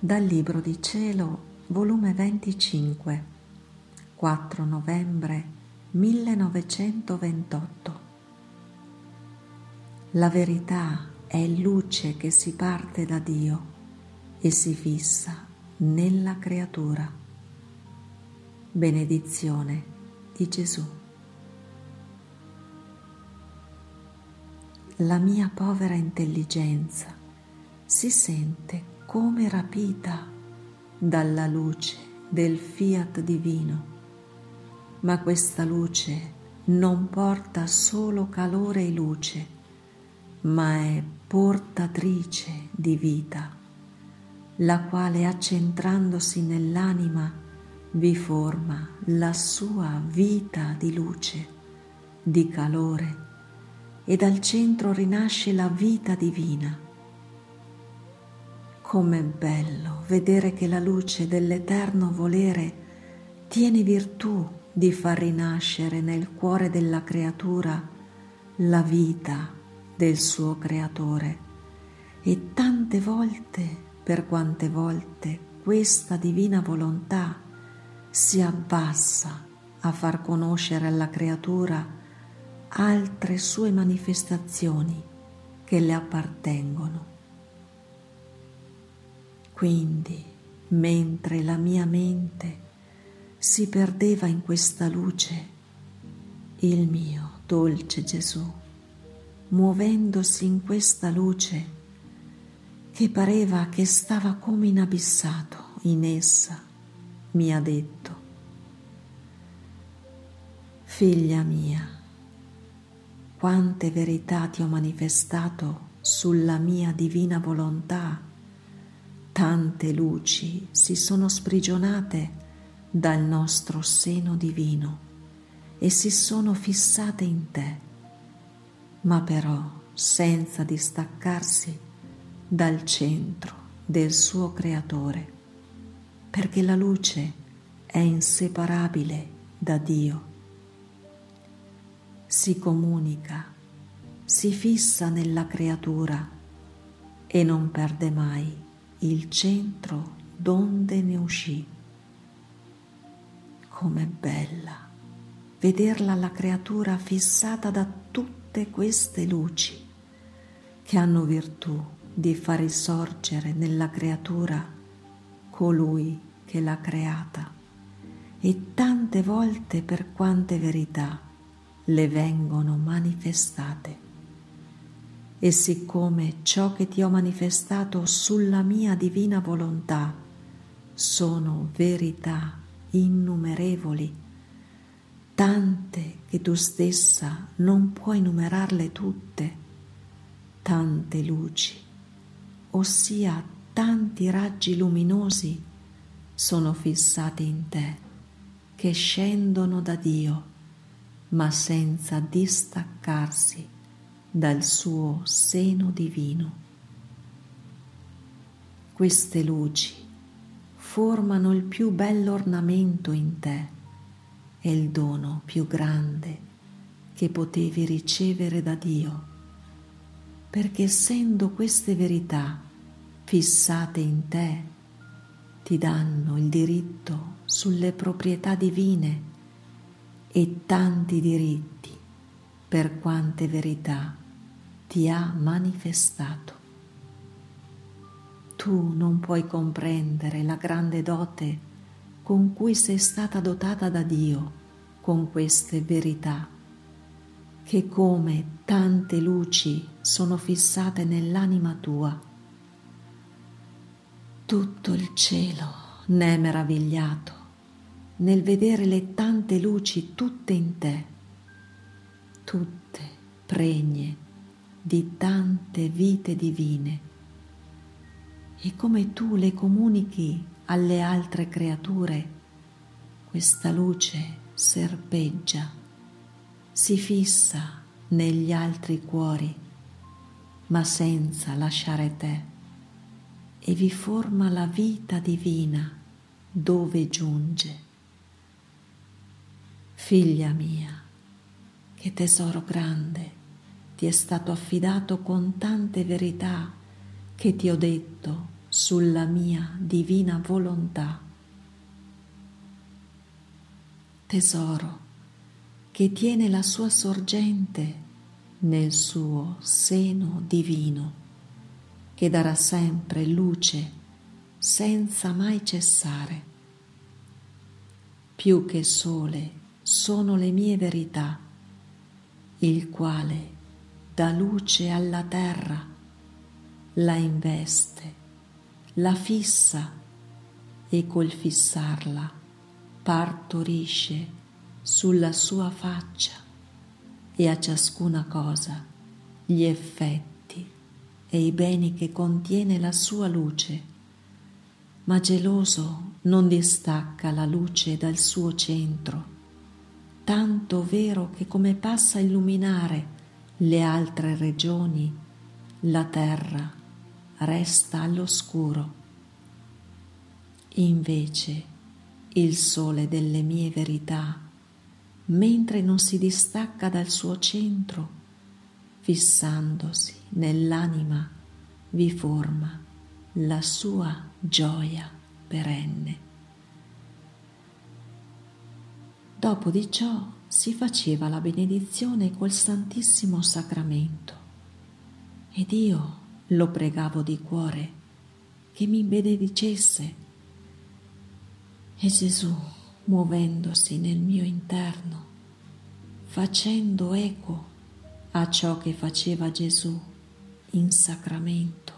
Dal Libro di Cielo, volume 25, 4 novembre 1928. La verità è luce che si parte da Dio e si fissa nella creatura. Benedizione di Gesù. La mia povera intelligenza si sente come rapita dalla luce del fiat divino, ma questa luce non porta solo calore e luce, ma è portatrice di vita, la quale accentrandosi nell'anima vi forma la sua vita di luce, di calore, e dal centro rinasce la vita divina Com'è bello vedere che la luce dell'eterno volere tiene virtù di far rinascere nel cuore della creatura la vita del suo creatore. E tante volte, per quante volte, questa divina volontà si abbassa a far conoscere alla creatura altre sue manifestazioni che le appartengono quindi, mentre la mia mente si perdeva in questa luce, il mio dolce Gesù, muovendosi in questa luce, che pareva che stava come inabissato in essa, mi ha detto, Figlia mia, quante verità ti ho manifestato sulla mia divina volontà tante luci si sono sprigionate dal nostro seno divino e si sono fissate in te, ma però senza distaccarsi dal centro del suo creatore, perché la luce è inseparabile da Dio. Si comunica, si fissa nella creatura e non perde mai il centro donde ne uscì. Com'è bella vederla la creatura fissata da tutte queste luci che hanno virtù di far risorgere nella creatura colui che l'ha creata e tante volte per quante verità le vengono manifestate e siccome ciò che ti ho manifestato sulla mia divina volontà sono verità innumerevoli, tante che tu stessa non puoi numerarle tutte, tante luci, ossia tanti raggi luminosi sono fissati in te, che scendono da Dio, ma senza distaccarsi dal suo seno divino. Queste luci formano il più bello ornamento in te e il dono più grande che potevi ricevere da Dio, perché essendo queste verità fissate in te, ti danno il diritto sulle proprietà divine e tanti diritti per quante verità ti ha manifestato. Tu non puoi comprendere la grande dote con cui sei stata dotata da Dio con queste verità, che come tante luci sono fissate nell'anima tua. Tutto il cielo ne è meravigliato nel vedere le tante luci tutte in te tutte pregne di tante vite divine e come tu le comunichi alle altre creature, questa luce serpeggia, si fissa negli altri cuori, ma senza lasciare te, e vi forma la vita divina dove giunge. Figlia mia, che tesoro grande ti è stato affidato con tante verità che ti ho detto sulla mia divina volontà. Tesoro che tiene la sua sorgente nel suo seno divino, che darà sempre luce senza mai cessare. Più che sole sono le mie verità, il quale dà luce alla terra, la investe, la fissa e col fissarla partorisce sulla sua faccia e a ciascuna cosa gli effetti e i beni che contiene la sua luce, ma geloso non distacca la luce dal suo centro, tanto vero che come passa a illuminare le altre regioni, la terra resta all'oscuro. Invece il sole delle mie verità, mentre non si distacca dal suo centro, fissandosi nell'anima, vi forma la sua gioia perenne. Dopo di ciò si faceva la benedizione col Santissimo Sacramento. Ed io lo pregavo di cuore che mi benedicesse. E Gesù muovendosi nel mio interno facendo eco a ciò che faceva Gesù in sacramento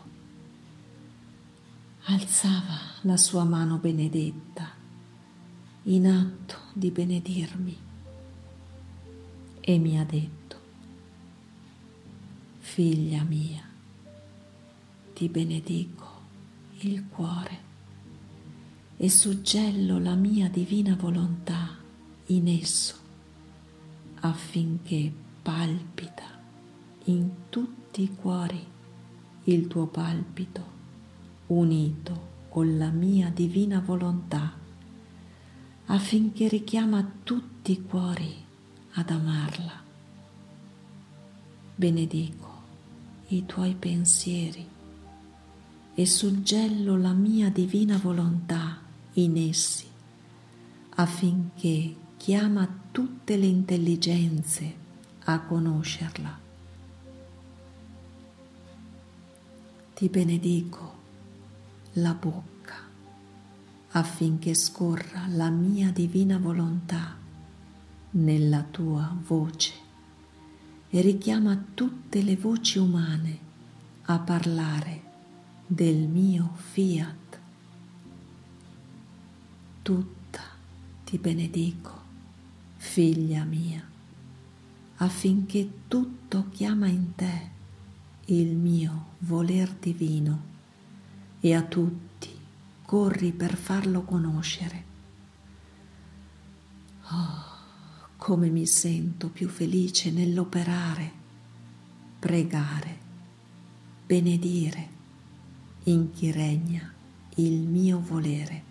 alzava la sua mano benedetta in atto di benedirmi. E mi ha detto, figlia mia, ti benedico il cuore e suggello la mia divina volontà in esso affinché palpita in tutti i cuori il tuo palpito unito con la mia divina volontà affinché richiama tutti i cuori ad amarla. Benedico i tuoi pensieri e suggello la mia divina volontà in essi affinché chiama tutte le intelligenze a conoscerla. Ti benedico la bocca affinché scorra la mia divina volontà nella tua voce e richiama tutte le voci umane a parlare del mio fiat. Tutta ti benedico, figlia mia, affinché tutto chiama in te il mio voler divino e a tutti corri per farlo conoscere. Oh, come mi sento più felice nell'operare, pregare, benedire in chi regna il mio volere.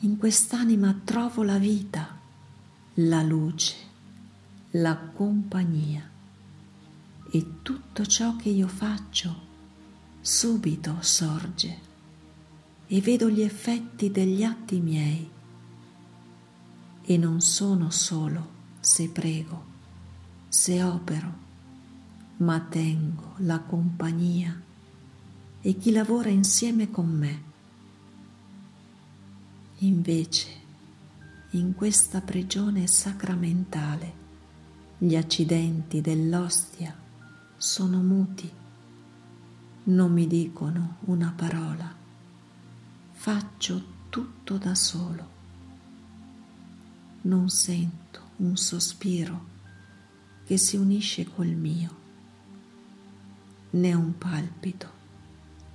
In quest'anima trovo la vita, la luce, la compagnia e tutto ciò che io faccio subito sorge e vedo gli effetti degli atti miei. E non sono solo se prego, se opero, ma tengo la compagnia e chi lavora insieme con me. Invece, in questa prigione sacramentale, gli accidenti dell'ostia sono muti, non mi dicono una parola, faccio tutto da solo non sento un sospiro che si unisce col mio, né un palpito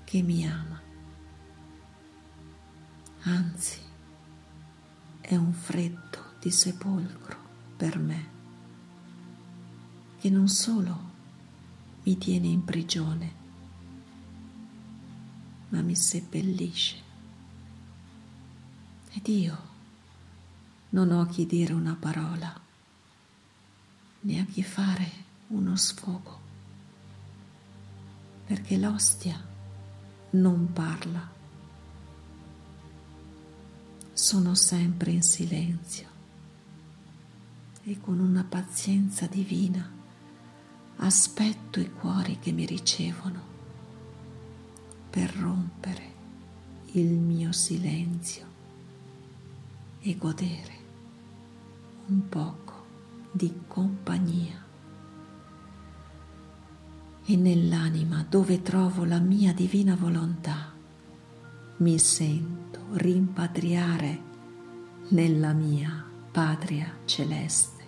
che mi ama. Anzi, è un freddo di sepolcro per me, che non solo mi tiene in prigione, ma mi seppellisce. Ed io non ho a chi dire una parola, né a chi fare uno sfogo, perché l'ostia non parla. Sono sempre in silenzio e con una pazienza divina aspetto i cuori che mi ricevono per rompere il mio silenzio e godere un poco di compagnia. E nell'anima dove trovo la mia divina volontà mi sento rimpatriare nella mia patria celeste.